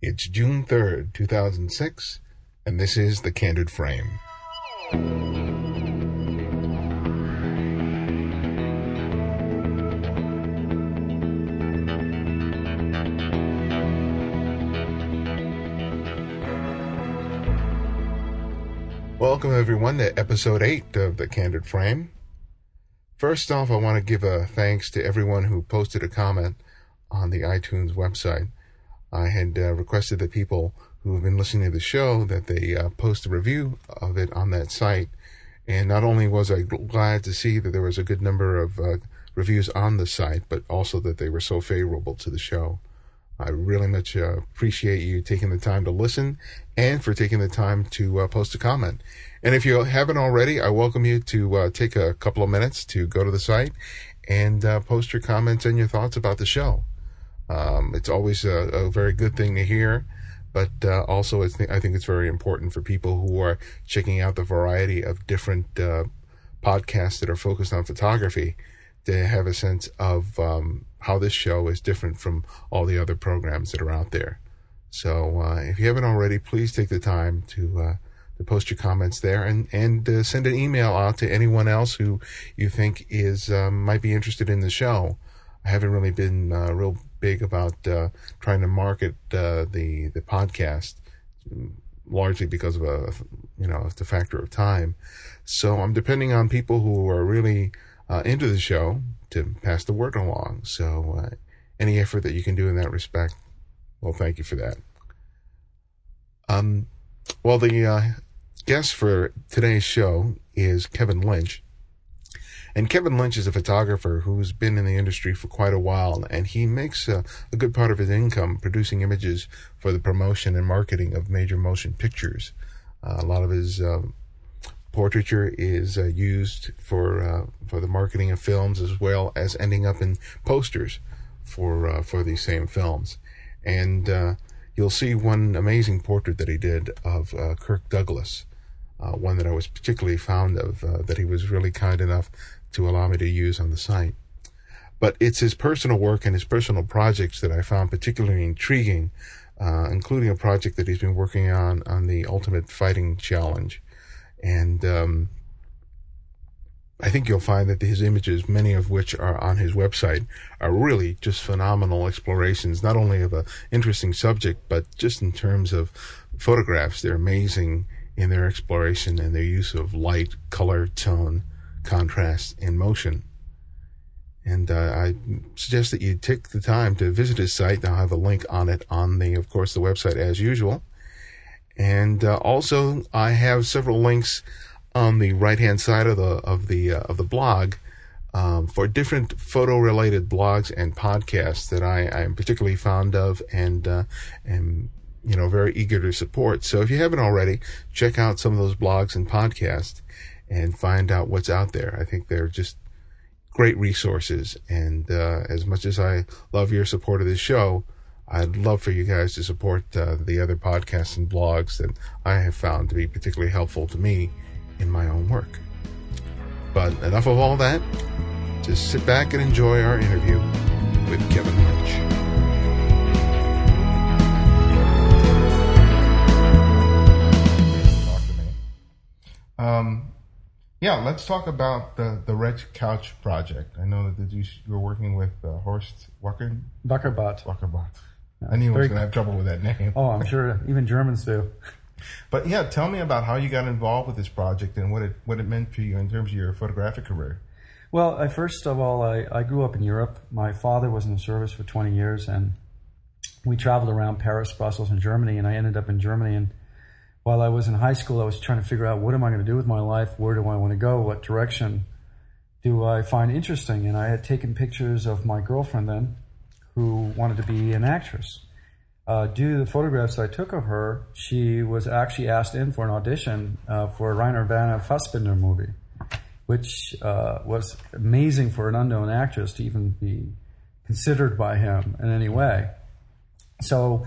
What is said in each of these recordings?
It's June 3rd, 2006, and this is The Candid Frame. Welcome, everyone, to episode 8 of The Candid Frame. First off, I want to give a thanks to everyone who posted a comment on the iTunes website. I had uh, requested that people who have been listening to the show that they uh, post a review of it on that site. And not only was I glad to see that there was a good number of uh, reviews on the site, but also that they were so favorable to the show. I really much uh, appreciate you taking the time to listen and for taking the time to uh, post a comment. And if you haven't already, I welcome you to uh, take a couple of minutes to go to the site and post your comments and your thoughts about the show. Um, it's always a, a, very good thing to hear, but uh, also I think it's very important for people who are checking out the variety of different uh, podcasts that are focused on photography to have a sense of um, how this show is different from all the other programs that are out there. So uh, if you haven't already, please take the time to uh, to post your comments there and and uh, send an email out to anyone else who you think is um, might be interested in the show. I haven't really been uh, real big about uh, trying to market uh, the the podcast, largely because of a you know the factor of time. So I'm depending on people who are really uh, into the show to pass the word along. So uh, any effort that you can do in that respect, well, thank you for that. Um, well, the uh, guest for today's show is Kevin Lynch. And Kevin Lynch is a photographer who's been in the industry for quite a while, and he makes a, a good part of his income producing images for the promotion and marketing of major motion pictures. Uh, a lot of his uh, portraiture is uh, used for uh, for the marketing of films as well as ending up in posters for uh, for these same films. And uh, you'll see one amazing portrait that he did of Kirk Douglas uh, one that I was particularly fond of, uh, that he was really kind enough to allow me to use on the site. But it's his personal work and his personal projects that I found particularly intriguing, uh, including a project that he's been working on on the Ultimate Fighting Challenge. And um, I think you'll find that his images, many of which are on his website, are really just phenomenal explorations, not only of an interesting subject, but just in terms of photographs. They're amazing in their exploration and their use of light, color, tone, contrast, and motion. And uh, I suggest that you take the time to visit his site. I'll have a link on it on the, of course, the website as usual. And uh, also, I have several links on the right-hand side of the of the uh, of the blog um, for different photo-related blogs and podcasts that I, am particularly fond of and uh, am you know, very eager to support. So if you haven't already, check out some of those blogs and podcasts and find out what's out there. I think they're just great resources. And uh, as much as I love your support of this show, I'd love for you guys to support uh, the other podcasts and blogs that I have found to be particularly helpful to me in my own work. But enough of all that. Just sit back and enjoy our interview with Kevin Lynch. Um, yeah, let's talk about the the Red Couch project. I know that you were working with uh, Horst Wacker Wackerbarth. Wackerbarth. I knew I was going to have trouble with that name. Oh, I'm sure even Germans do. But yeah, tell me about how you got involved with this project and what it what it meant for you in terms of your photographic career. Well, I, first of all, I, I grew up in Europe. My father was in the service for 20 years, and we traveled around Paris, Brussels, and Germany. And I ended up in Germany and while I was in high school, I was trying to figure out what am I going to do with my life? Where do I want to go? What direction do I find interesting? And I had taken pictures of my girlfriend then, who wanted to be an actress. Uh, due to the photographs I took of her, she was actually asked in for an audition uh, for a Rainer Werner Fassbinder movie, which uh, was amazing for an unknown actress to even be considered by him in any way. So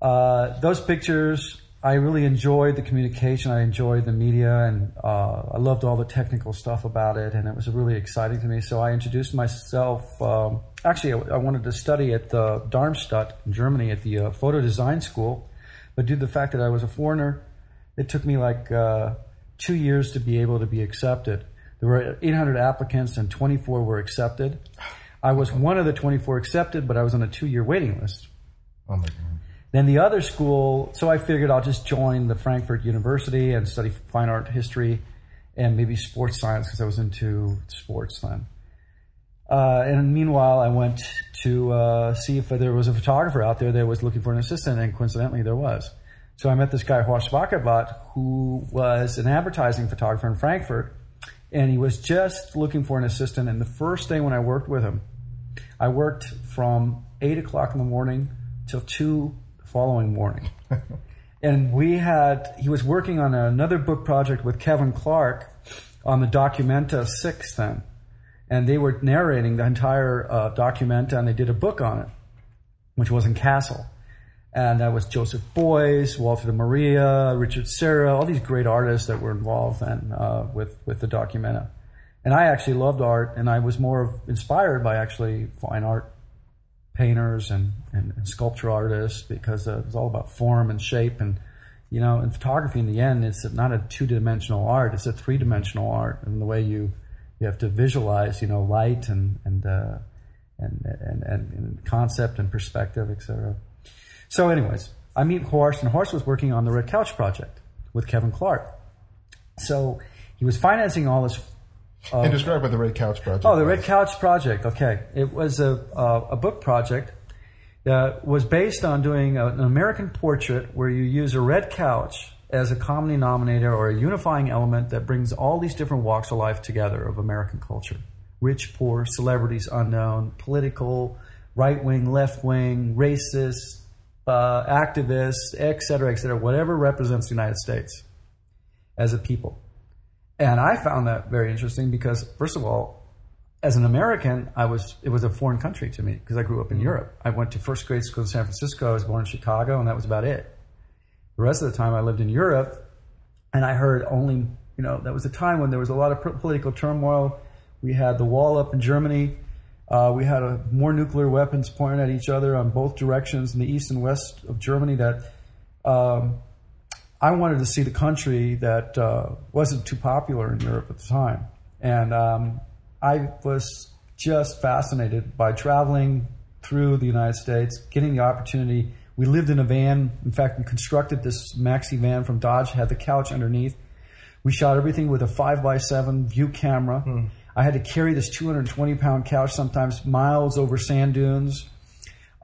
uh, those pictures I really enjoyed the communication. I enjoyed the media, and uh, I loved all the technical stuff about it, and it was really exciting to me. So I introduced myself. Um, actually, I, I wanted to study at the Darmstadt in Germany at the uh, photo design school, but due to the fact that I was a foreigner, it took me like uh, two years to be able to be accepted. There were 800 applicants and 24 were accepted. I was one of the 24 accepted, but I was on a two-year waiting list. Oh my god. Then the other school, so I figured I'll just join the Frankfurt University and study fine art history and maybe sports science because I was into sports then. Uh, and meanwhile, I went to uh, see if there was a photographer out there that was looking for an assistant, and coincidentally, there was. So I met this guy, Horst Wackerbarth, who was an advertising photographer in Frankfurt, and he was just looking for an assistant. And the first day when I worked with him, I worked from 8 o'clock in the morning till 2 the following morning. and we had, he was working on another book project with Kevin Clarke on the Documenta 6 then. And they were narrating the entire uh, Documenta and they did a book on it, which was in Kassel. And that was Joseph Beuys, Walter de Maria, Richard Serra, all these great artists that were involved and uh, with with the Documenta. And I actually loved art, and I was more inspired by actually fine art painters and, and, and sculpture artists because uh, it's all about form and shape. And you know, in photography, in the end, it's not a two dimensional art; it's a three dimensional art, and the way you you have to visualize, you know, light and and uh, and, and, and, and concept and perspective, etc. So, anyways, I meet Horst, and Horst was working on the Red Couch project with Kevin Clarke. So he was financing all this. Uh, and describe what the Red Couch project. oh, the was. Red Couch project. Okay, it was a uh, a book project that was based on doing an American portrait where you use a red couch as a common denominator or a unifying element that brings all these different walks of life together of American culture. Rich, poor, celebrities, unknown, political, right wing, left wing, racist, uh, activists, et cetera, et cetera, whatever represents the United States as a people. And I found that very interesting because, first of all, as an American, I was it was a foreign country to me because I grew up in Europe. I went to first grade school in San Francisco. I was born in Chicago, and that was about it. The rest of the time, I lived in Europe, and I heard only you know that was a time when there was a lot of political turmoil. We had the wall up in Germany. Uh, we had a, more nuclear weapons pointed at each other on both directions in the east and west of Germany. That um, I wanted to see the country that uh, wasn't too popular in Europe at the time, and um, I was just fascinated by traveling through the United States, getting the opportunity. We lived in a van. In fact, we constructed this maxi van from Dodge, had the couch underneath. We shot everything with a five by seven view camera. I had to carry this 220 pound couch sometimes miles over sand dunes.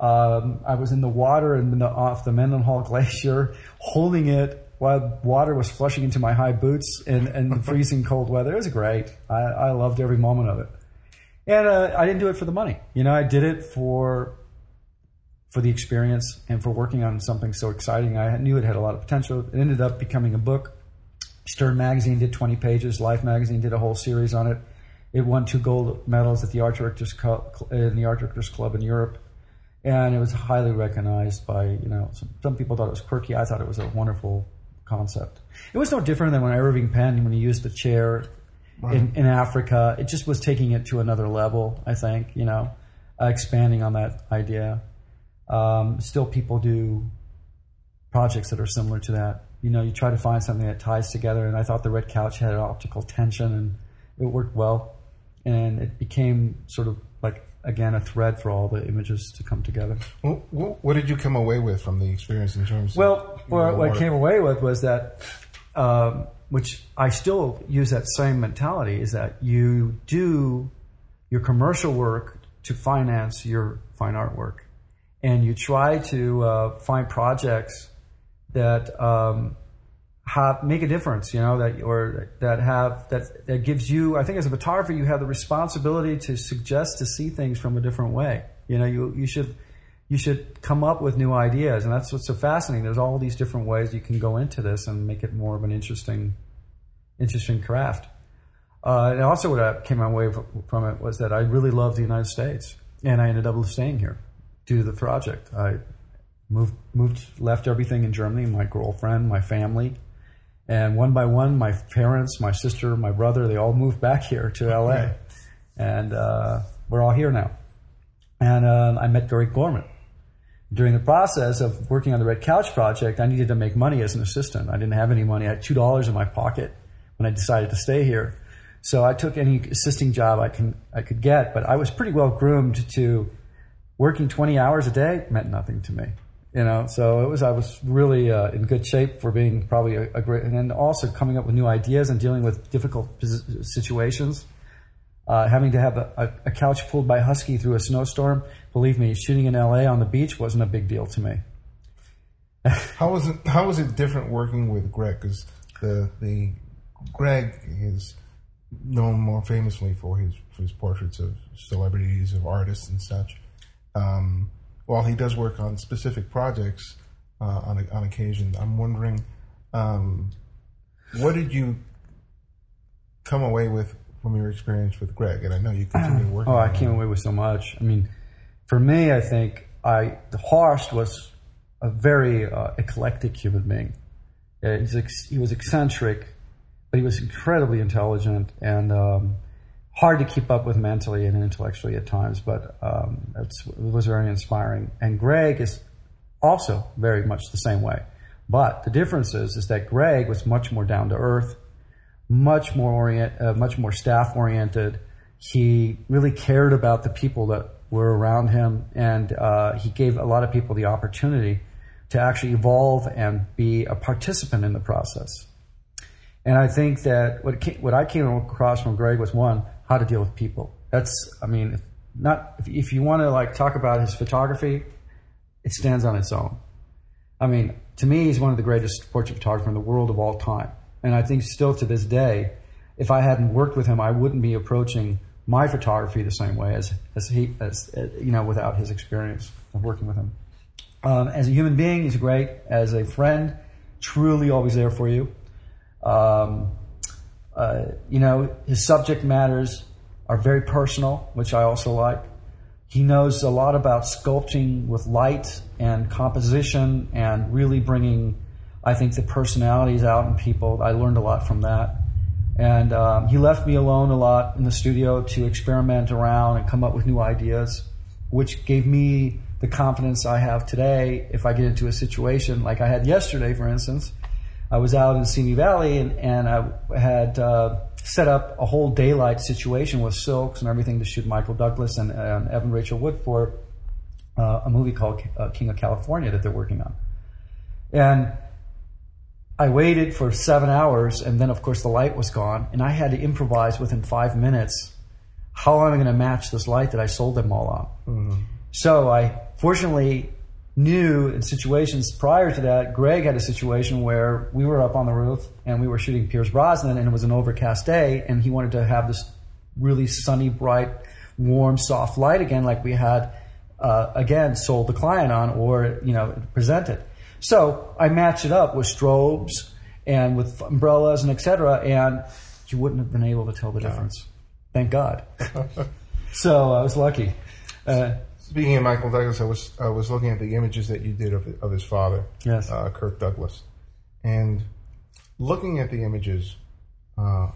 Um, I was in the water and off the Mendenhall Glacier, holding it while water was flushing into my high boots in, in the freezing cold weather. It was great. I, I loved every moment of it. And uh, I didn't do it for the money. You know, I did it for for the experience and for working on something so exciting. I knew it had a lot of potential. It ended up becoming a book. Stern Magazine did 20 pages. Life Magazine did a whole series on it. It won two gold medals at the Art Directors Club, in the Art Directors Club in Europe, and it was highly recognized by you know some, some people thought it was quirky. I thought it was a wonderful concept. It was no different than when Irving Penn when he used the chair in, in Africa. It just was taking it to another level. I think you know, uh, expanding on that idea. Um, still, people do projects that are similar to that. You know, you try to find something that ties together, and I thought the red couch had an optical tension, and it worked well, and it became sort of like again a thread for all the images to come together. Wh- What did you come away with from the experience in terms? Well, of, know, what I came away with was that, um, which I still use that same mentality, is that you do your commercial work to finance your fine artwork, and you try to uh, find projects that um, have make a difference, you know, that or that have that that gives you. I think as a photographer, you have the responsibility to suggest to see things from a different way. You know, you you should you should come up with new ideas, and that's what's so fascinating. There's all these different ways you can go into this and make it more of an interesting interesting craft. Uh, and also, what I came away from it was that I really loved the United States, and I ended up staying here due to the project. I moved, moved, left everything in Germany, my girlfriend, my family, and one by one, my parents, my sister, my brother, they all moved back here to LA, and uh, we're all here now. and um, I met Greg Gorman. During the process of working on the Red Couch project, I needed to make money as an assistant. I didn't have any money. I had two dollars in my pocket when I decided to stay here, so I took any assisting job I can I could get. But I was pretty well groomed to working 20 hours a day meant nothing to me you know so it was i was really uh, in good shape for being probably a, a, great and then also coming up with new ideas and dealing with difficult situations. Uh, having to have a, a, couch pulled by husky through a snowstorm believe me shooting in la on the beach wasn't a big deal to me. How was it how was it different working with greg? Because the the greg is known more famously for his for his portraits of celebrities of artists and such. Um, while he does work on specific projects uh, on on occasion, I'm wondering um, what did you come away with from your experience with Greg? And I know you continue working. Oh, I came away with so much. I mean, for me, I think I the Horst was a very uh, eclectic human being. Uh, ex- he was eccentric, but he was incredibly intelligent and um, hard to keep up with mentally and intellectually at times, but um, it was very inspiring. And Greg is also very much the same way. But the difference is, is that Greg was much more down to earth, much more orient, uh, much more staff oriented. He really cared about the people that were around him, and uh, he gave a lot of people the opportunity to actually evolve and be a participant in the process. And I think that what, came, what I came across from Greg was one, how to deal with people. That's, I mean, if not if, if you want to like talk about his photography, it stands on its own. I mean, to me, he's one of the greatest portrait photographers in the world of all time. And I think still to this day, if I hadn't worked with him, I wouldn't be approaching my photography the same way as, as he, as, you know, without his experience of working with him. Um, as a human being, he's great. As a friend, truly always there for you. Um, uh, you know, his subject matters are very personal, which I also like. He knows a lot about sculpting with light and composition and really bringing, I think, the personalities out in people. I learned a lot from that. And um, he left me alone a lot in the studio to experiment around and come up with new ideas, which gave me the confidence I have today if I get into a situation like I had yesterday, for instance, I was out in Simi Valley and, and I had uh, set up a whole daylight situation with silks and everything to shoot Michael Douglas and, and Evan Rachel Wood for uh, a movie called uh, King of California that they're working on. And I waited for seven hours and then, of course, the light was gone and I had to improvise within five minutes how am I going to match this light that I sold them all on. Mm-hmm. So I fortunately knew in situations prior to that, Greg had a situation where we were up on the roof and we were shooting Pierce Brosnan and it was an overcast day and he wanted to have this really sunny, bright, warm, soft light again like we had, uh, again, sold the client on or, you know, presented. So I matched it up with strobes and with umbrellas and etc. and you wouldn't have been able to tell the difference. Thank God. so I was lucky. Uh, Speaking of Michael Douglas, I was I was looking at the images that you did of of his father, yes, uh, Kirk Douglas, and looking at the images, uh,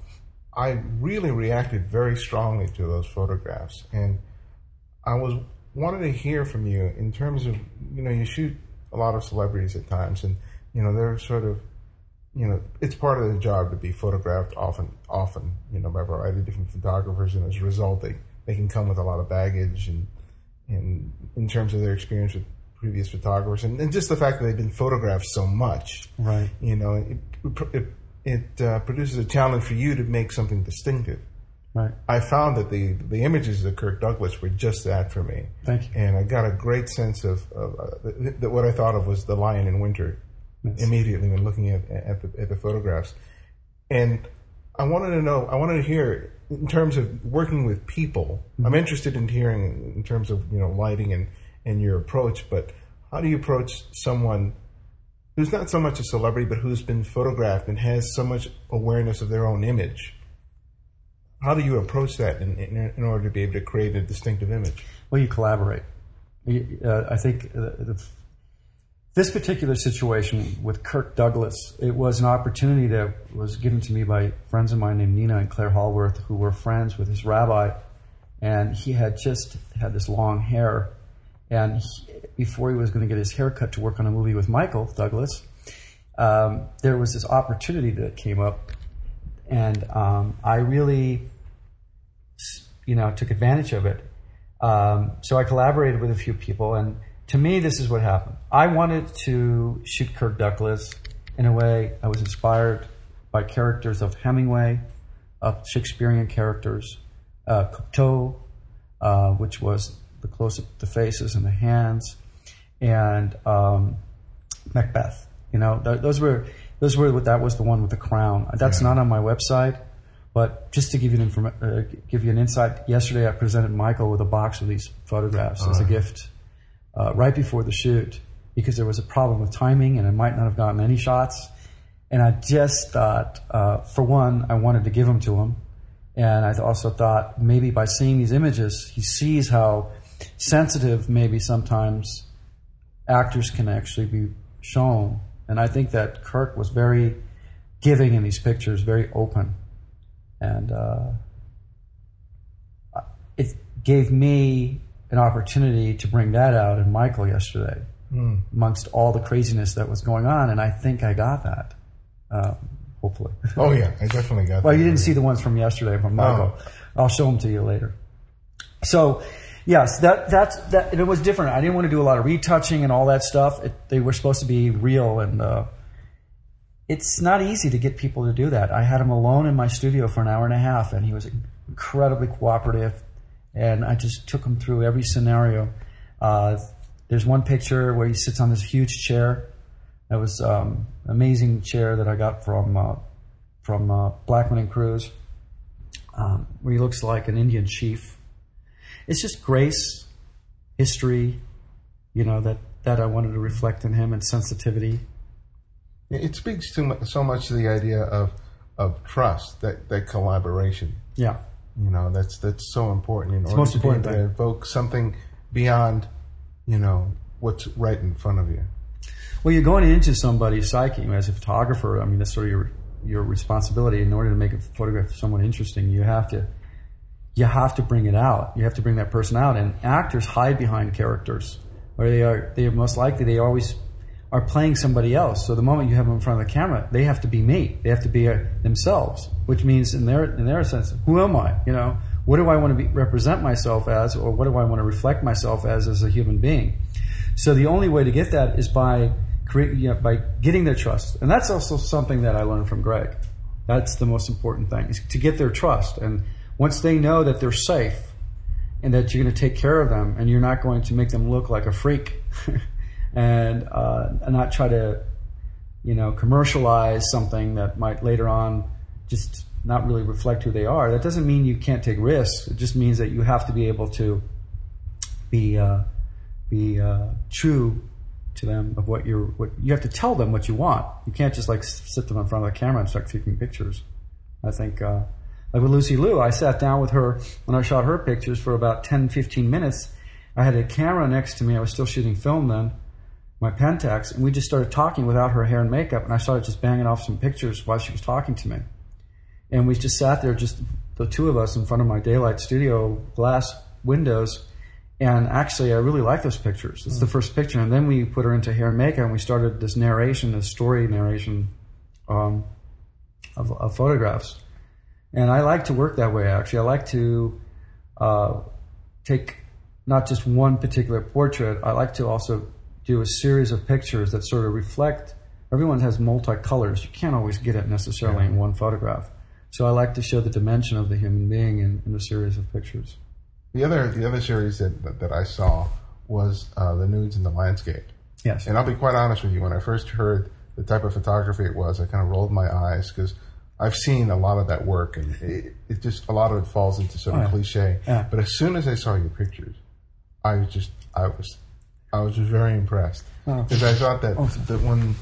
I really reacted very strongly to those photographs, and I was wanted to hear from you in terms of you know you shoot a lot of celebrities at times, and you know they're sort of you know it's part of the job to be photographed often often you know by a variety of different photographers, and as a result they they can come with a lot of baggage and in in terms of their experience with previous photographers, and, and just the fact that they've been photographed so much. Right. You know, it it, it uh, produces a challenge for you to make something distinctive. Right. I found that the the images of Kirk Douglas were just that for me. Thank you. And I got a great sense of, of uh, that what I thought of was the lion in winter yes. immediately when looking at at the, at the photographs. And I wanted to know, I wanted to hear in terms of working with people. Mm-hmm. I'm interested in hearing in terms of you know lighting and and your approach, but how do you approach someone who's not so much a celebrity, but who's been photographed and has so much awareness of their own image? How do you approach that in, in, in order to be able to create a distinctive image? Well, you collaborate. Uh, I think uh, the, this particular situation with Kirk Douglas, it was an opportunity that was given to me by friends of mine named Nina and Claire Hallworth, who were friends with his rabbi. and he had just had this long hair. And he, before he was going to get his hair cut to work on a movie with Michael Douglas, um, there was this opportunity that came up, and um, I really, you know, took advantage of it. Um, so I collaborated with a few people, and to me, this is what happened. I wanted to shoot Kirk Douglas in a way I was inspired by characters of Hemingway, of Shakespearean characters, uh, Cocteau, uh, which was the close up the faces and the hands, and um, Macbeth. You know, th- those were those were that was the one with the crown. That's Yeah. not on my website, but just to give you an uh, give you an insight. Yesterday, I presented Michael with a box of these photographs as a gift uh, right before the shoot because there was a problem with timing and I might not have gotten any shots. And I just thought, uh, for one, I wanted to give them to him. And I also thought maybe by seeing these images, he sees how sensitive maybe sometimes actors can actually be shown. And I think that Kirk was very giving in these pictures, very open. And uh, it gave me an opportunity to bring that out in Michael yesterday, amongst all the craziness that was going on. And I think I got that, um, hopefully. Oh yeah, I definitely got. Well, you didn't see the ones from yesterday from Michael. I'll show them to you later. So, yes, that that's that. It was different. I didn't want to do a lot of retouching and all that stuff. It, they were supposed to be real, and uh, it's not easy to get people to do that. I had him alone in my studio for an hour and a half, and he was incredibly cooperative. And I just took him through every scenario. Uh, there's one picture where he sits on this huge chair. That was um, an amazing chair that I got from uh, from uh, Blackman and Cruz, um, where he looks like an Indian chief. It's just grace, history, you know that that I wanted to reflect in him and sensitivity. It speaks to so much to the idea of of trust, that that collaboration. Yeah, You know, that's that's so important in order most to important to evoke something beyond, you know, what's right in front of you. Well, you're going into somebody's psyche as a photographer. I mean, that's sort of your your responsibility. In order to make a photograph of someone interesting, you have to you have to bring it out. You have to bring that person out. And actors hide behind characters, or they are they are most likely they always are playing somebody else. So the moment you have them in front of the camera, they have to be me. They have to be uh, themselves, which means in their in their sense, who am I? You know, what do I want to be, represent myself as, or what do I want to reflect myself as as a human being? So the only way to get that is by create, you know, by getting their trust, and that's also something that I learned from Greg. That's the most important thing is to get their trust, and once they know that they're safe and that you're going to take care of them, and you're not going to make them look like a freak, and uh, not try to, you know, commercialize something that might later on just not really reflect who they are. That doesn't mean you can't take risks. It just means that you have to be able to be uh, be uh, true to them of what you're. What you have to tell them what you want. You can't just like sit them in front of the camera and start taking pictures. I think uh, like with Lucy Liu, I sat down with her when I shot her pictures for about 10, 15 minutes. I had a camera next to me. I was still shooting film then, my Pentax, and we just started talking without her hair and makeup. And I started just banging off some pictures while she was talking to me. And we just sat there, just the two of us in front of my daylight studio glass windows. And actually, I really like those pictures. It's the first picture. And then we put her into hair and makeup and we started this narration, this story narration um, of, of photographs. And I like to work that way, actually. I like to uh, take not just one particular portrait, I like to also do a series of pictures that sort of reflect. Everyone has multicolors. You can't always get it necessarily in one photograph. So I like to show the dimension of the human being in, in a series of pictures. The other the other series that that, that I saw was uh, the nudes in the landscape. Yes. And I'll be quite honest with you. When I first heard the type of photography it was, I kind of rolled my eyes because I've seen a lot of that work, and it, it just a lot of it falls into sort of Oh, yeah. cliche. Yeah. But as soon as I saw your pictures, I was just I was I was just very impressed Oh. because I thought that Awesome. that when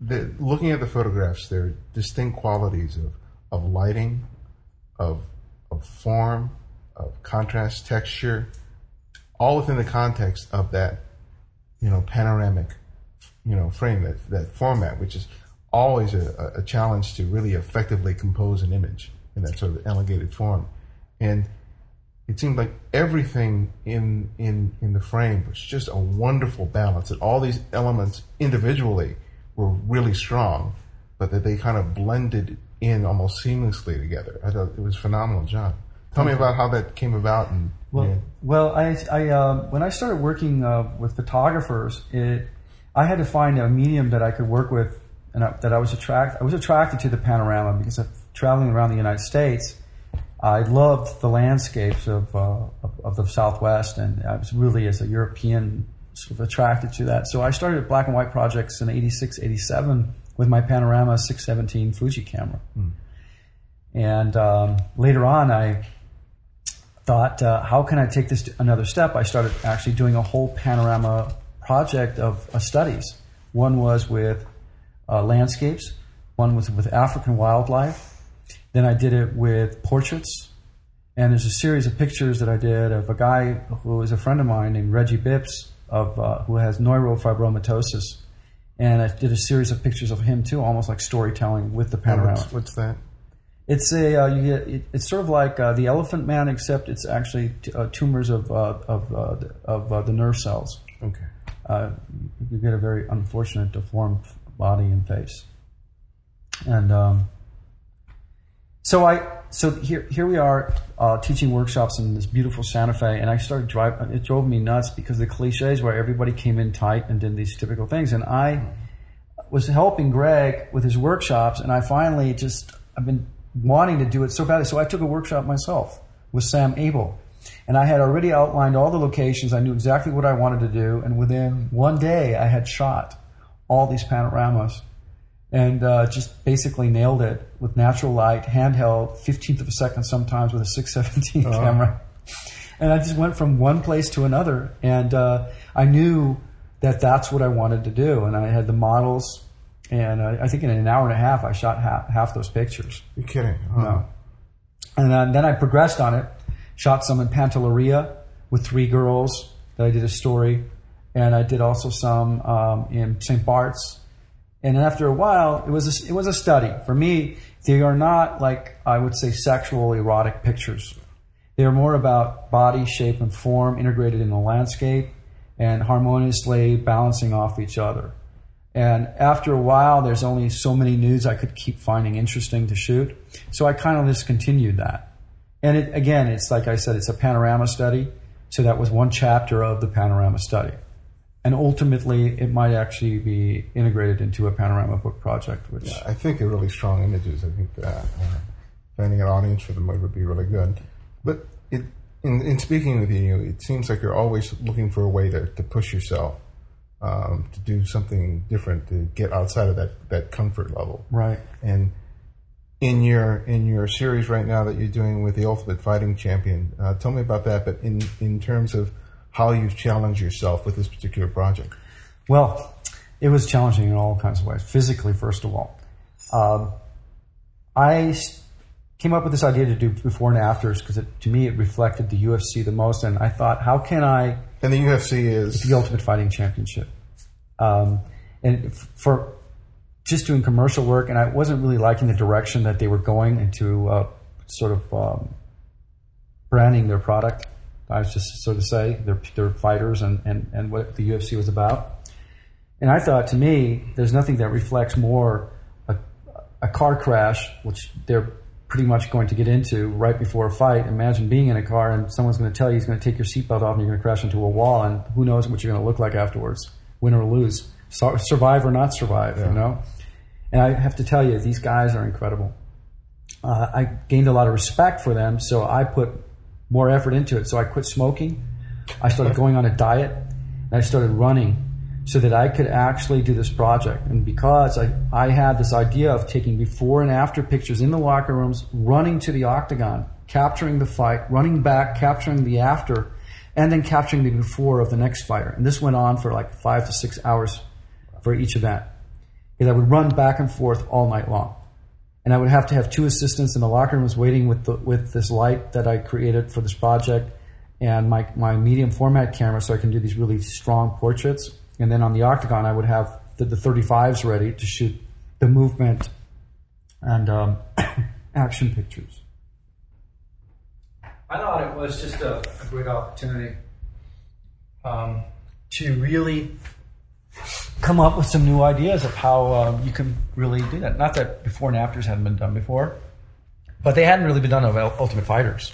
the, looking at the photographs, there are distinct qualities of of lighting, of of form, of contrast, texture, all within the context of that you know, panoramic, you know, frame, that, that format, which is always a, a challenge to really effectively compose an image in that sort of elongated form. And it seemed like everything in in in the frame was just a wonderful balance. That all these elements individually were really strong, but that they kind of blended in almost seamlessly together. I thought it was a phenomenal job. Tell me about how that came about. And Well, yeah. well, I, I uh, when I started working uh, with photographers, it, I had to find a medium that I could work with, and I, that I was attract. I was attracted to the panorama because of traveling around the United States. I loved the landscapes of, uh, of of the Southwest, and I was really, as a European, sort of attracted to that. So I started black and white projects in '86, '87 with my Panorama 617 Fuji camera, and um, later on, I thought, uh, how can I take this to another step? I started actually doing a whole panorama project of uh, studies. One was with uh, landscapes, one was with African wildlife. Then I did it with portraits. And there's a series of pictures that I did of a guy who was a friend of mine named Reggie Bips, of, uh, who has neurofibromatosis. And I did a series of pictures of him too, almost like storytelling with the panorama. what's, what's that? It's a uh, you get it, it's sort of like uh, the Elephant Man, except it's actually t- uh, tumors of uh, of uh, the- of uh, the nerve cells. Okay. Uh, you get a very unfortunate deformed body and face, and um, so I so here here we are uh, teaching workshops in this beautiful Santa Fe, and I started drive. It drove me nuts because the cliches where everybody came in tight and did these typical things, and I was helping Greg with his workshops, and I finally just I've been wanting to do it so badly. So I took a workshop myself with Sam Abell, and I had already outlined all the locations. I knew exactly what I wanted to do, and within one day, I had shot all these panoramas, and uh, just basically nailed it with natural light, handheld, fifteenth of a second sometimes with a six seventeen camera, and I just went from one place to another, and uh, I knew that that's what I wanted to do, and I had the models. And uh, I think in an hour and a half, I shot half, half those pictures. You're kidding? Huh? No. And then, then I progressed on it, shot some in Pantelleria with three girls that I did a story, and I did also some um, in St. Bart's. And after a while, it was a, it was a study for me. They are not like I would say sexual erotic pictures. They are more about body, shape, and form integrated in the landscape and harmoniously balancing off each other. And after a while, there's only so many nudes I could keep finding interesting to shoot. So I kind of discontinued that. And it, again, it's like I said, it's a panorama study. So that was one chapter of the panorama study. And ultimately, it might actually be integrated into a panorama book project, which I think they're really strong images. I think that uh, finding an audience for them would be really good. But it, in, in speaking with you, it seems like you're always looking for a way to, to push yourself, um, to do something different, to get outside of that, that comfort level. right. And in your in your series right now that you're doing with the Ultimate Fighting Champion, uh, tell me about that. But in in terms of how you've challenged yourself with this particular project. Well, it was challenging in all kinds of ways. Physically, first of all, um, I came up with this idea to do before and afters because to me it reflected the UFC the most, and I thought, how can I And the UFC is the Ultimate Fighting Championship? Um, and f- for just doing commercial work, and I wasn't really liking the direction that they were going into, uh, sort of um, branding their product. I was just sort of say they're, they're fighters and, and, and what the UFC was about. And I thought, to me, there's nothing that reflects more a, a car crash, which they're pretty much going to get into right before a fight. Imagine being in a car and someone's going to tell you he's going to take your seatbelt off and you're going to crash into a wall, and who knows what you're going to look like afterwards, win or lose, so, survive or not survive, you know. And I have to tell you, these guys are incredible. Uh, I gained a lot of respect for them, so I put more effort into it. So I quit smoking. I started going on a diet, and I started running so that I could actually do this project. And because I, I had this idea of taking before and after pictures in the locker rooms, running to the octagon, capturing the fight, running back, capturing the after, and then capturing the before of the next fighter. And this went on for like five to six hours for each event. Because I would run back and forth all night long and I would have to have two assistants in the locker rooms waiting with the, with this light that I created for this project and my, my medium format camera so I can do these really strong portraits. And then on the octagon, I would have the, the 35s ready to shoot the movement and um, action pictures. I thought it was just a, a great opportunity um, to really come up with some new ideas of how uh, you can really do that. Not that before and afters hadn't been done before, but they hadn't really been done of Ultimate Fighters.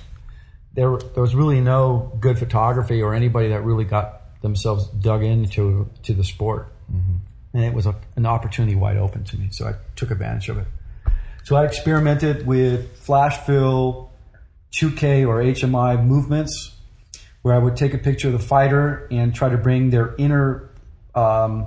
There, there was really no good photography or anybody that really got themselves dug into to the sport. Mm-hmm. And it was a, an opportunity wide open to me, so I took advantage of it. So I experimented with flash fill, 2K or HMI movements, where I would take a picture of the fighter and try to bring their inner um,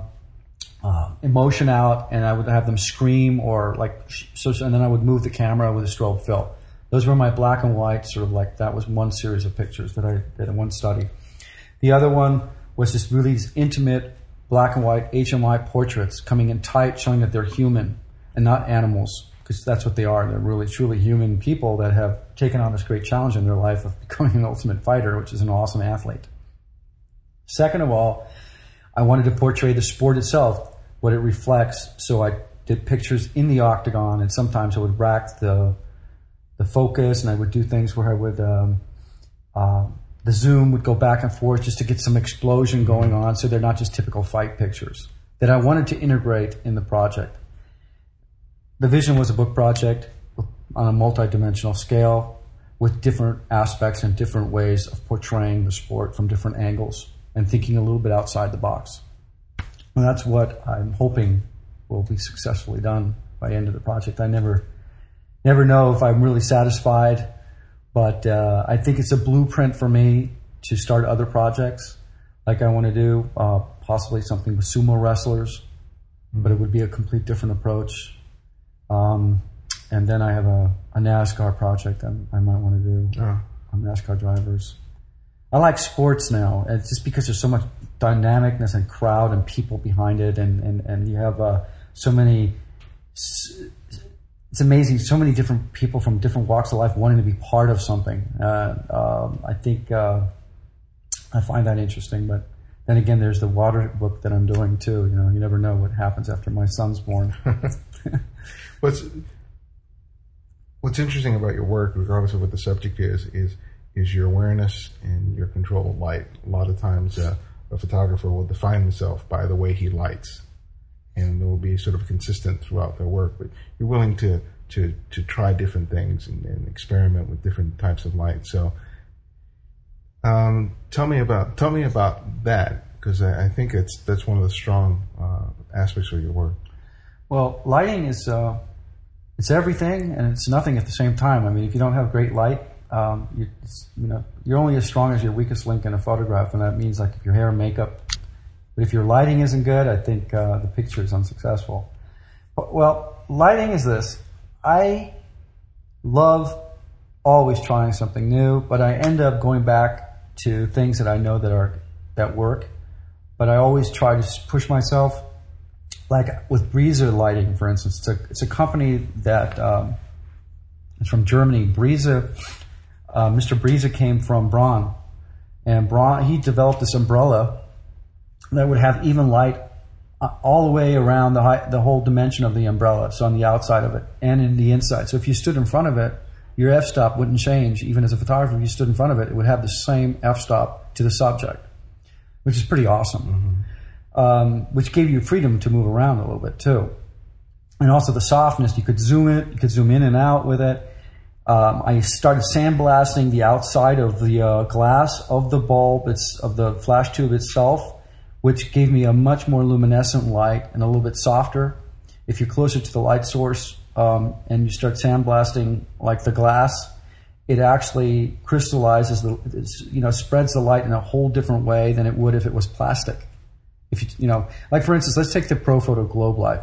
uh, emotion out, and I would have them scream or like so. And then I would move the camera with a strobe fill. Those were my black and white, sort of like that was one series of pictures that I did in one study. The other one was just really intimate black and white HMI portraits coming in tight, showing that they're human and not animals, because that's what they are. They're really truly human people that have taken on this great challenge in their life of becoming an ultimate fighter, which is an awesome athlete. Second of all, I wanted to portray the sport itself what it reflects. So I did pictures in the octagon, and sometimes I would rack the the focus, and I would do things where I would um, uh, the zoom would go back and forth just to get some explosion going on. So they're not just typical fight pictures that I wanted to integrate in the project. The vision was a book project on a multi-dimensional scale with different aspects and different ways of portraying the sport from different angles and thinking a little bit outside the box. And that's what I'm hoping will be successfully done by the end of the project. I never, never know if I'm really satisfied, but uh, I think it's a blueprint for me to start other projects like I want to do, uh, possibly something with sumo wrestlers, but it would be a complete different approach. Um, and then I have a, a NASCAR project I, I might want to do oh. on NASCAR drivers. I like sports now. It's just because there's so much dynamicness and crowd and people behind it, and and and you have uh, so many. It's amazing. So many different people from different walks of life wanting to be part of something. Uh, um, I think uh, I find that interesting. But then again, there's the water book that I'm doing too. You know, you never know what happens after my son's born. what's What's interesting about your work, regardless of what the subject is, is is your awareness and your control of light. A lot of times, uh, a photographer will define himself by the way he lights, and it will be sort of consistent throughout their work. But you're willing to to to try different things and, and experiment with different types of light. So, um, tell me about tell me about that because I, I, think it's that's one of the strong uh, aspects of your work. Well, lighting is uh, it's everything and it's nothing at the same time. I mean, if you don't have great light, um, you, you know, you're only as strong as your weakest link in a photograph, and that means like if your hair and makeup. But if your lighting isn't good, I think uh, the picture is unsuccessful. But, well, lighting is this. I love always trying something new, but I end up going back to things that I know that are that work. But I always try to push myself. Like with Briese Lighting, for instance, it's a, it's a company that um, it's from Germany. Briese uh, Mr. Briese came from Braun, and Braun he developed this umbrella that would have even light uh, all the way around the high, the whole dimension of the umbrella, so on the outside of it and in the inside. So if you stood in front of it, your f-stop wouldn't change. Even as a photographer, if you stood in front of it, it would have the same f-stop to the subject, which is pretty awesome. Mm-hmm. Um, which gave you freedom to move around a little bit too, and also the softness. You could zoom it, you could zoom in and out with it. Um, I started sandblasting the outside of the uh, glass of the bulb, it's, of the flash tube itself, which gave me a much more luminescent light and a little bit softer. If you're closer to the light source um, and you start sandblasting like the glass, it actually crystallizes the, you know, spreads the light in a whole different way than it would if it was plastic. If you, you know, like for instance, let's take the Profoto Globe Light.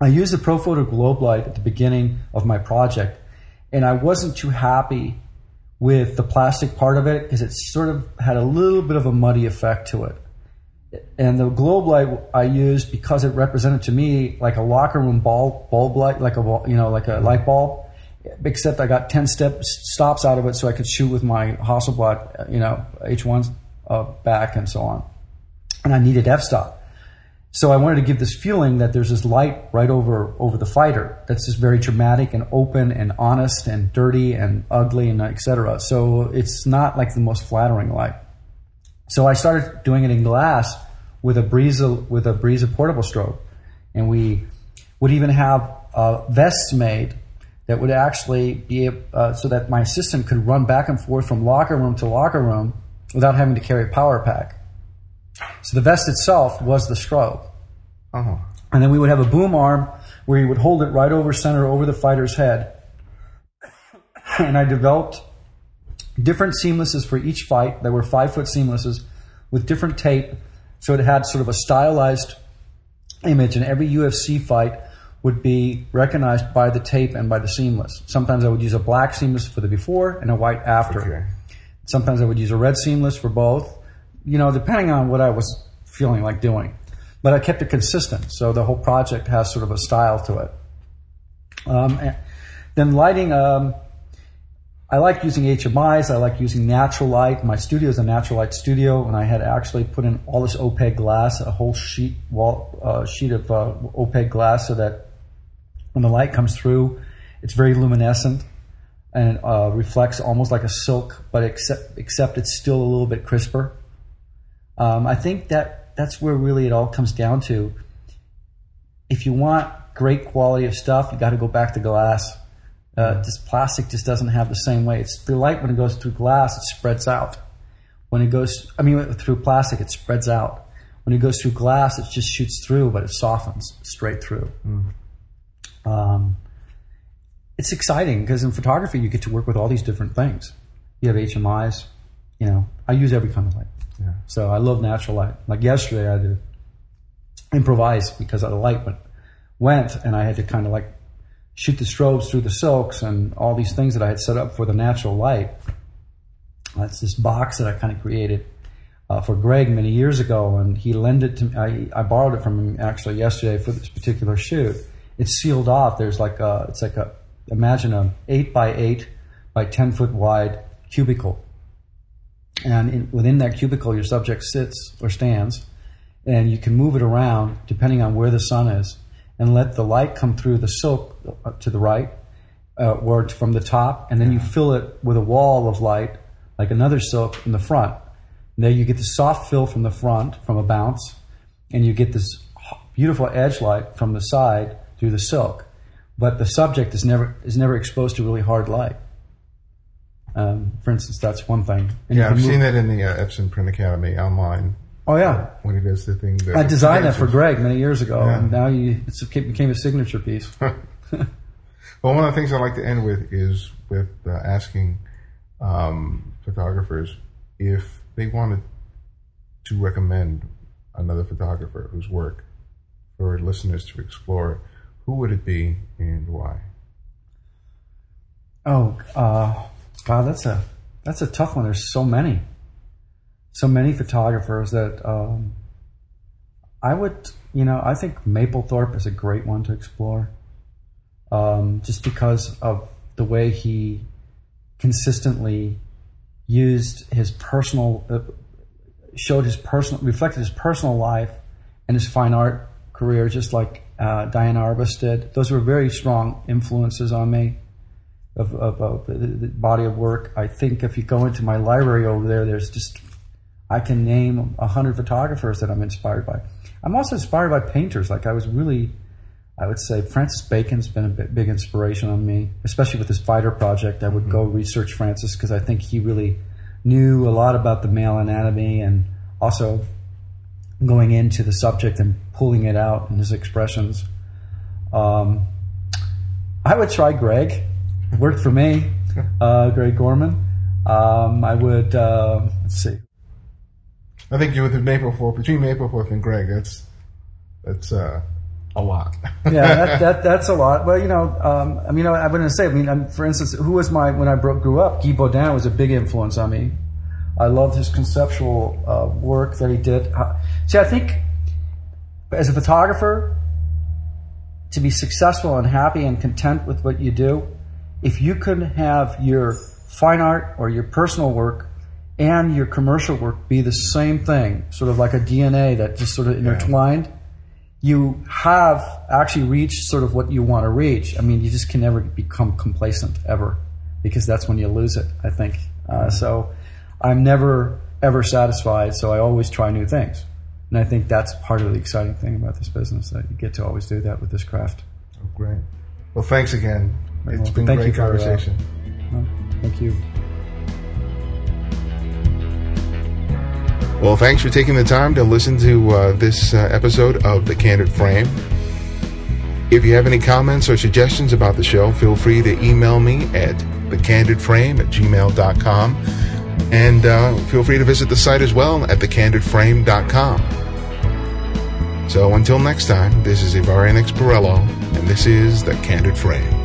I used the Profoto Globe Light at the beginning of my project and I wasn't too happy with the plastic part of it because it sort of had a little bit of a muddy effect to it. And the globe light I used because it represented to me like a locker room bulb, bulb light, like a you know like a light bulb, except I got ten steps stops out of it so I could shoot with my Hasselblad, you know H1 uh, back and so on. And I needed f stop. So I wanted to give this feeling that there's this light right over over the fighter that's just very dramatic and open and honest and dirty and ugly and etc. So it's not like the most flattering light. So I started doing it in glass with a Briese with a Briese portable strobe, and we would even have uh, vests made that would actually be uh, so that my assistant could run back and forth from locker room to locker room without having to carry a power pack. So the vest itself was the strobe. Uh-huh. And then we would have a boom arm where you would hold it right over center over the fighter's head. and I developed different seamlesses for each fight. There were five foot seamlesses with different tape. So it had sort of a stylized image, and every UFC fight would be recognized by the tape and by the seamless. Sometimes I would use a black seamless for the before and a white after. Okay. Sometimes I would use a red seamless for both, you know, depending on what I was feeling like doing. But I kept it consistent, so the whole project has sort of a style to it. Um, and then lighting, um, I like using HMIs. I like using natural light. My studio is a natural light studio, and I had actually put in all this opaque glass, a whole sheet wall uh, sheet of uh, opaque glass, so that when the light comes through, it's very luminescent and uh, reflects almost like a silk, but except except it's still a little bit crisper. Um, I think that that's where really it all comes down to. If you want great quality of stuff, you got to go back to glass. Uh, this plastic just doesn't have the same way. It's the light when it goes through glass, it spreads out. When it goes, I mean, through plastic, it spreads out. When it goes through glass, it just shoots through, but it softens straight through. Um, it's exciting because in photography you get to work with all these different things. You have HMIs, you know. I use every kind of light, So I love natural light. Like yesterday, I did improvise because of the light went, went, and I had to kind of like shoot the strobes through the silks and all these things that I had set up for the natural light. That's this box that I kind of created uh, for Greg many years ago, and he lent it to me. I, I borrowed it from him actually yesterday for this particular shoot. It's sealed off. There's like a, it's like a, imagine a eight by eight by ten foot wide cubicle, and in, within that cubicle, your subject sits or stands, and you can move it around depending on where the sun is, and let the light come through the silk uh, to the right, uh, or from the top, and then you fill it with a wall of light, like another silk in the front. And there you get the soft fill from the front, from a bounce, and you get this beautiful edge light from the side through the silk. But the subject is never is never exposed to really hard light. Um, for instance, that's one thing. And Yeah, I've seen that in the uh, Epson Print Academy online Oh yeah, when he does the thing. That I designed that for Greg many years ago, Yeah. and now you, it became a signature piece. Well, one of the things I like to end with is with uh, asking um, photographers if they wanted to recommend another photographer whose work for listeners to explore. Who would it be and why? Oh, uh, God, that's a that's a tough one. There's so many, so many photographers that um, I would, you know, I think Mapplethorpe is a great one to explore, um, just because of the way he consistently used his personal, uh, showed his personal, reflected his personal life and his fine art career, just like uh, Diane Arbus did. Those were very strong influences on me of, of, of the, the body of work. I think if you go into my library over there, there's just I can name a hundred photographers that I'm inspired by. I'm also inspired by painters. Like I was really, I would say Francis Bacon's been a big inspiration on me, especially with this fighter project. I would go research Francis because I think he really knew a lot about the male anatomy and also going into the subject and pulling it out in his expressions. Um, I would try Greg. Worked for me, uh, Greg Gorman. Um, I would uh, let's see. I think you with Mapplethorpe between Mapplethorpe and Greg, that's that's uh, a lot. yeah, that, that that's a lot. Well, you know, um, I mean, I, I'm going to say, I mean, um, for instance, who was my when I bro- grew up? Guy Bourdin was a big influence on me. I loved his conceptual uh, work that he did. Uh, see, I think as a photographer, to be successful and happy and content with what you do, if you could have your fine art or your personal work and your commercial work be the same thing, sort of like a DNA that just sort of intertwined, you have actually reached sort of what you want to reach. I mean, you just can never become complacent ever because that's when you lose it, I think. Uh, so I'm never ever satisfied, so I always try new things. And I think that's part of the exciting thing about this business that you get to always do that with this craft. Oh, great. Well, thanks again. It's well, been thank great you for, uh, conversation. well, thank you. Well, thanks for taking the time to listen to uh, this uh, episode of The Candid Frame. If you have any comments or suggestions about the show, feel free to email me at thecandidframe at gmail.com. And uh, feel free to visit the site as well at thecandidframe.com. So until next time, this is Ibarionex Perello, and this is The Candid Frame.